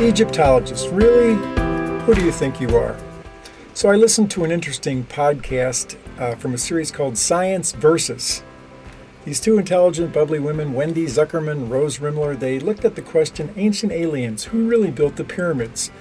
Egyptologist, really? Who do you think you are? So I listened to an interesting podcast uh, from a series called Science Versus. These two intelligent, bubbly women, Wendy Zukerman, Rose Rimler, they looked at the question ancient aliens, who really built the pyramids?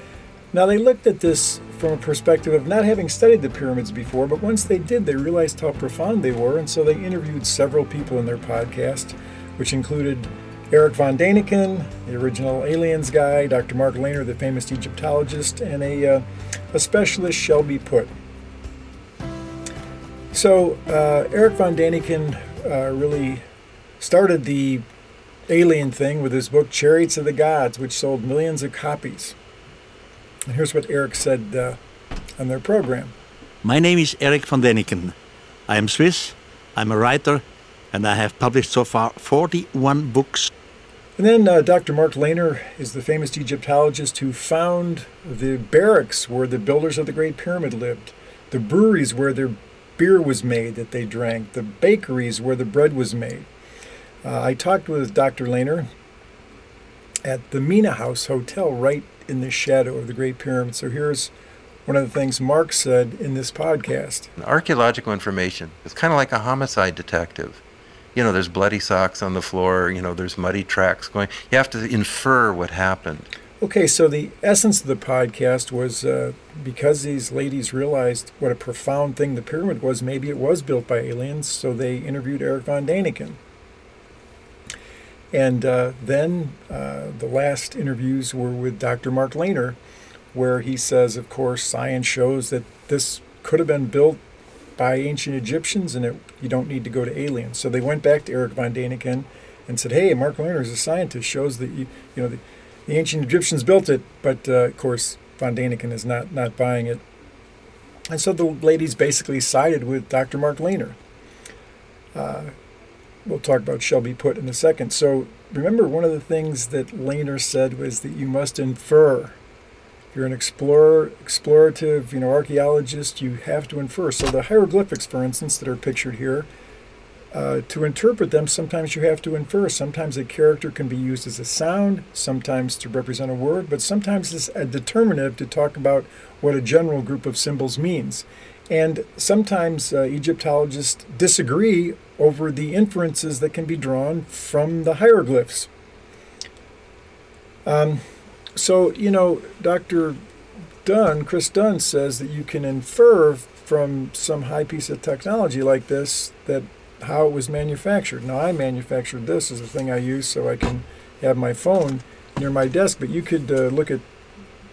Now, they looked at this from a perspective of not having studied the pyramids before, but once they did, they realized how profound they were, and so they interviewed several people in their podcast, which included Eric von Daniken, the original aliens guy, Dr. Mark Lehner, the famous Egyptologist, and a, uh, a specialist, Shelby Putt. So, uh, Eric von Daniken uh, really started the alien thing with his book Chariots of the Gods, which sold millions of copies. And here's what Eric said uh, on their program. My name is Eric von Däniken. I am Swiss, I'm a writer, and I have published so far 41 books. And then uh, Dr. Mark Lehner is the famous Egyptologist who found the barracks where the builders of the Great Pyramid lived, the breweries where their beer was made that they drank, the bakeries where the bread was made. Uh, I talked with Dr. Lehner at the Mena House Hotel right in the shadow of the Great Pyramid. So here's one of the things Mark said in this podcast. Archaeological information is kind of like a homicide detective. You know, there's bloody socks on the floor, you know, there's muddy tracks going. You have to infer what happened. Okay, so the essence of the podcast was uh, because these ladies realized what a profound thing the pyramid was, maybe it was built by aliens, so they interviewed Eric von Daniken. And uh, then uh, the last interviews were with Dr. Mark Lehner, where he says, of course, science shows that this could have been built by ancient Egyptians and it, you don't need to go to aliens. So they went back to Eric von Daniken and said, hey, Mark Lehner is a scientist, shows that you, you know, the, the ancient Egyptians built it, but uh, of course, von Daniken is not, not buying it. And so the ladies basically sided with Dr. Mark Lehner. Uh, we'll talk about Shelby Putt in a second. So remember, one of the things that Lehner said was that you must infer. You're an explorer, explorative, you know, archaeologist, you have to infer. So the hieroglyphics, for instance, that are pictured here, uh, to interpret them, sometimes you have to infer. Sometimes a character can be used as a sound, sometimes to represent a word, but sometimes it's a determinative to talk about what a general group of symbols means. And sometimes uh, Egyptologists disagree over the inferences that can be drawn from the hieroglyphs. Um, so, you know, Dr. Dunn, Chris Dunn, says that you can infer from some high piece of technology like this that how it was manufactured. Now, I manufactured this as a thing I use so I can have my phone near my desk, but you could uh, look at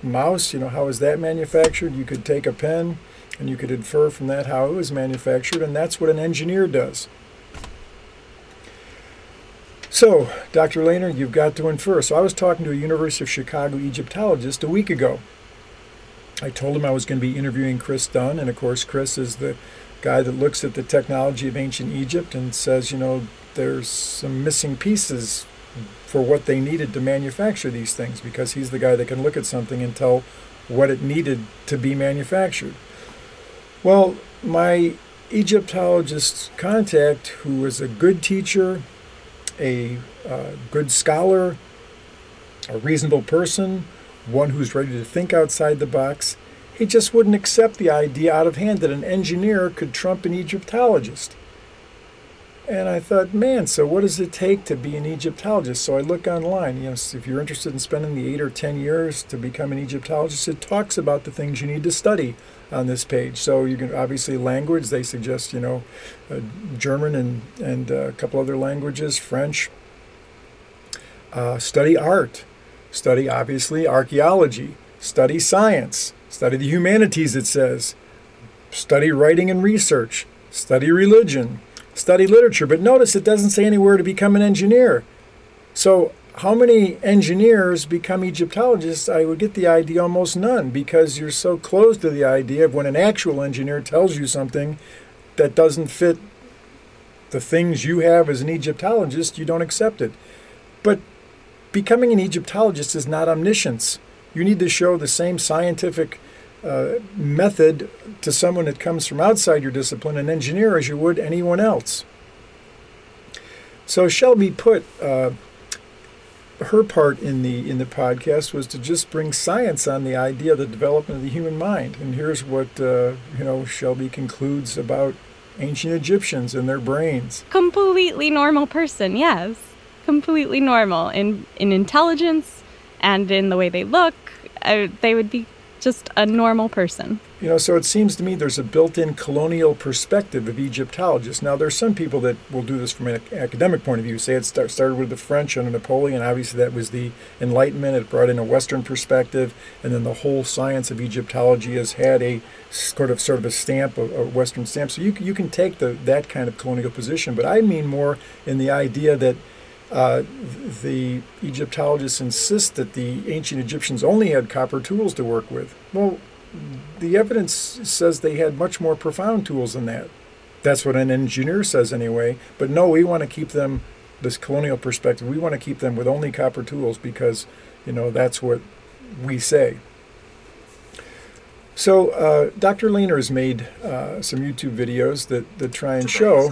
mouse, you know, how is that manufactured? You could take a pen and you could infer from that how it was manufactured, and that's what an engineer does. So, Dr. Lehner, you've got to infer. So, I was talking to a University of Chicago Egyptologist a week ago. I told him I was going to be interviewing Chris Dunn, and of course, Chris is the guy that looks at the technology of ancient Egypt and says, you know, there's some missing pieces for what they needed to manufacture these things because he's the guy that can look at something and tell what it needed to be manufactured. Well, my Egyptologist contact, who was a good teacher, a uh, good scholar, a reasonable person, one who's ready to think outside the box, he just wouldn't accept the idea out of hand that an engineer could trump an Egyptologist. And I thought, man, so what does it take to be an Egyptologist? So I look online. You know, if you're interested in spending the eight or ten years to become an Egyptologist, it talks about the things you need to study on this page. So you can obviously language. They suggest you know, uh, German and and uh, a couple other languages, French. Uh, study art, study obviously archaeology, study science, Study the humanities, it says. Study writing and research. Study religion. Study literature. But notice it doesn't say anywhere to become an engineer. So, how many engineers become Egyptologists? I would get the idea almost none because you're so close to the idea of when an actual engineer tells you something that doesn't fit the things you have as an Egyptologist, you don't accept it. But becoming an Egyptologist is not omniscience you need to show the same scientific uh, method to someone that comes from outside your discipline, an engineer, as you would anyone else. So Shelby Putt. uh, her part in the in the podcast was to just bring science on the idea of the development of the human mind. And here's what uh, you know Shelby concludes about ancient Egyptians and their brains. Completely normal person, yes. Completely normal in in intelligence and in the way they look. Uh, they would be just a normal person. You know, so it seems to me there's a built-in colonial perspective of Egyptologists. Now, there's some people that will do this from an academic point of view. Say it start, started with the French under Napoleon. Obviously, that was the Enlightenment. It brought in a Western perspective, and then the whole science of Egyptology has had a sort of sort of a stamp, a, a Western stamp. So you you can take the that kind of colonial position, but I mean more in the idea that uh, the Egyptologists insist that the ancient Egyptians only had copper tools to work with. Well, the evidence says they had much more profound tools than that. That's what an engineer says anyway. But no, we want to keep them, this colonial perspective, we want to keep them with only copper tools because, you know, that's what we say. So, uh, Dr. Lehner has made uh, some YouTube videos that, that try and show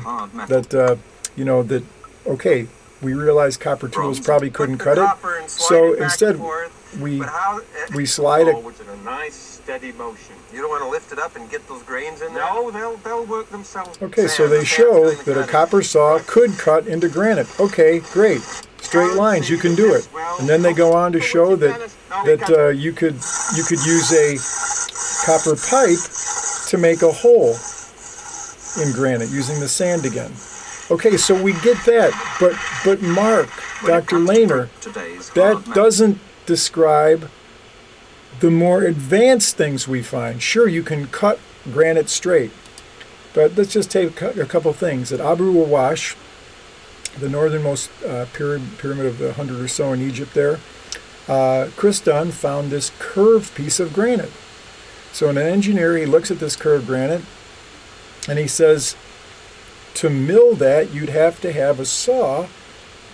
that, uh, you know, that, okay, we realized copper tools probably couldn't cut it. So instead, we we slide it. a nice steady motion. You don't want to lift it up and get those grains in there. No, they'll they'll work themselves. Okay, so they show that a copper saw could cut into granite. Okay, great. Straight lines, you can do it. And then they go on to show that that uh, you could you could use a copper pipe to make a hole in granite using the sand again. Okay, so we get that, but but Mark, Dr. Lehner, that doesn't describe the more advanced things we find. Sure, you can cut granite straight, but let's just take a couple things. At Abu Rawash, the northernmost uh, pyramid of the hundred or so in Egypt, there, uh, Chris Dunn found this curved piece of granite. So, an engineer, he looks at this curved granite, and he says, to mill that, you'd have to have a saw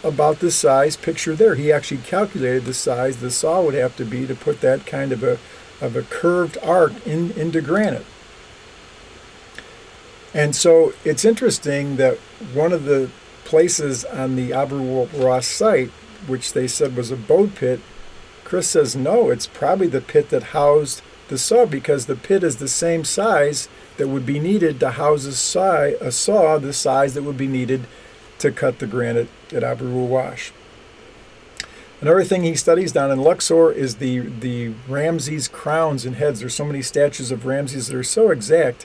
about the size picture there. He actually calculated the size the saw would have to be to put that kind of a of a curved arc in, into granite. And so it's interesting that one of the places on the Abu Rawash site, which they said was a boat pit, Chris says no, it's probably the pit that housed the saw because the pit is the same size that would be needed to house a saw, a saw the size that would be needed to cut the granite at Abu Rawash. Another thing he studies down in Luxor is the, the Ramses crowns and heads. There's so many statues of Ramses that are so exact.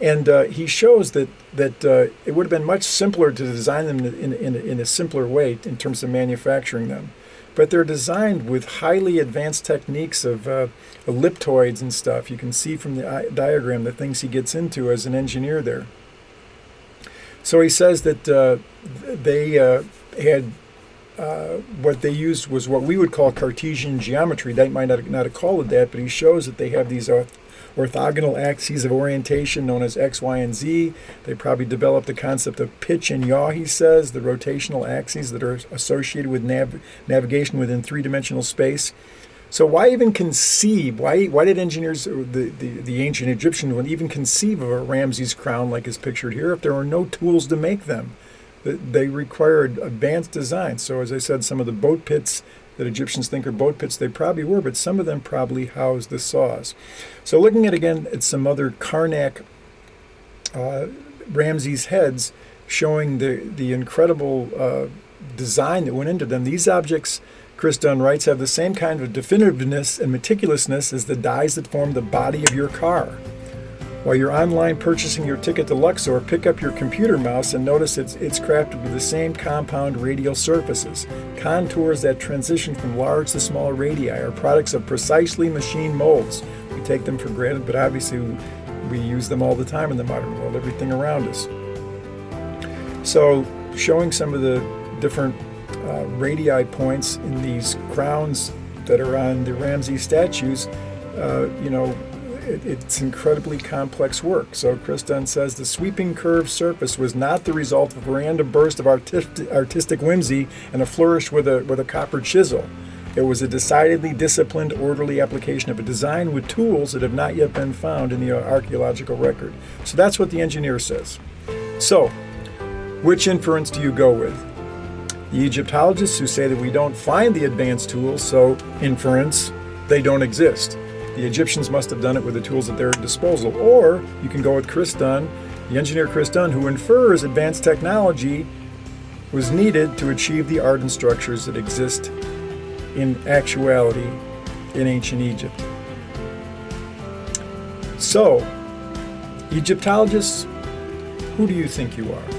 And uh, he shows that, that uh, it would have been much simpler to design them in, in, in a simpler way in terms of manufacturing them but they're designed with highly advanced techniques of uh, ellipsoids and stuff. You can see from the diagram the things he gets into as an engineer there. So he says that uh, they uh, had uh, what they used was what we would call Cartesian geometry. They might not, not have called it that, but he shows that they have these uh, orthogonal axes of orientation known as X, Y, and Z. They probably developed the concept of pitch and yaw, he says, the rotational axes that are associated with nav- navigation within three dimensional space. So why even conceive? Why why did engineers, the, the, the ancient Egyptians, even conceive of a Ramses crown like is pictured here if there were no tools to make them? They required advanced design. So as I said, some of the boat pits that Egyptians think are boat pits. They probably were, but some of them probably housed the saws. So looking at again at some other Karnak uh, Ramses heads showing the, the incredible uh, design that went into them. These objects, Chris Dunn writes, have the same kind of definitiveness and meticulousness as the dies that form the body of your car. While you're online purchasing your ticket to Luxor, pick up your computer mouse and notice it's, it's crafted with the same compound radial surfaces. Contours that transition from large to smaller radii are products of precisely machined molds. We take them for granted, but obviously we use them all the time in the modern world, everything around us. So, showing some of the different uh, radii points in these crowns that are on the Ramses statues, uh, you know, it, it's incredibly complex work. So Dunn says the sweeping curved surface was not the result of a random burst of artistic, artistic whimsy and a flourish with a, with a copper chisel. It was a decidedly disciplined, orderly application of a design with tools that have not yet been found in the archaeological record. So that's what the engineer says. So, which inference do you go with? The Egyptologists who say that we don't find the advanced tools, so inference, they don't exist. The Egyptians must have done it with the tools at their disposal. Or you can go with Chris Dunn, the engineer Chris Dunn, who infers advanced technology was needed to achieve the art and structures that exist in actuality in ancient Egypt. So, Egyptologists, who do you think you are?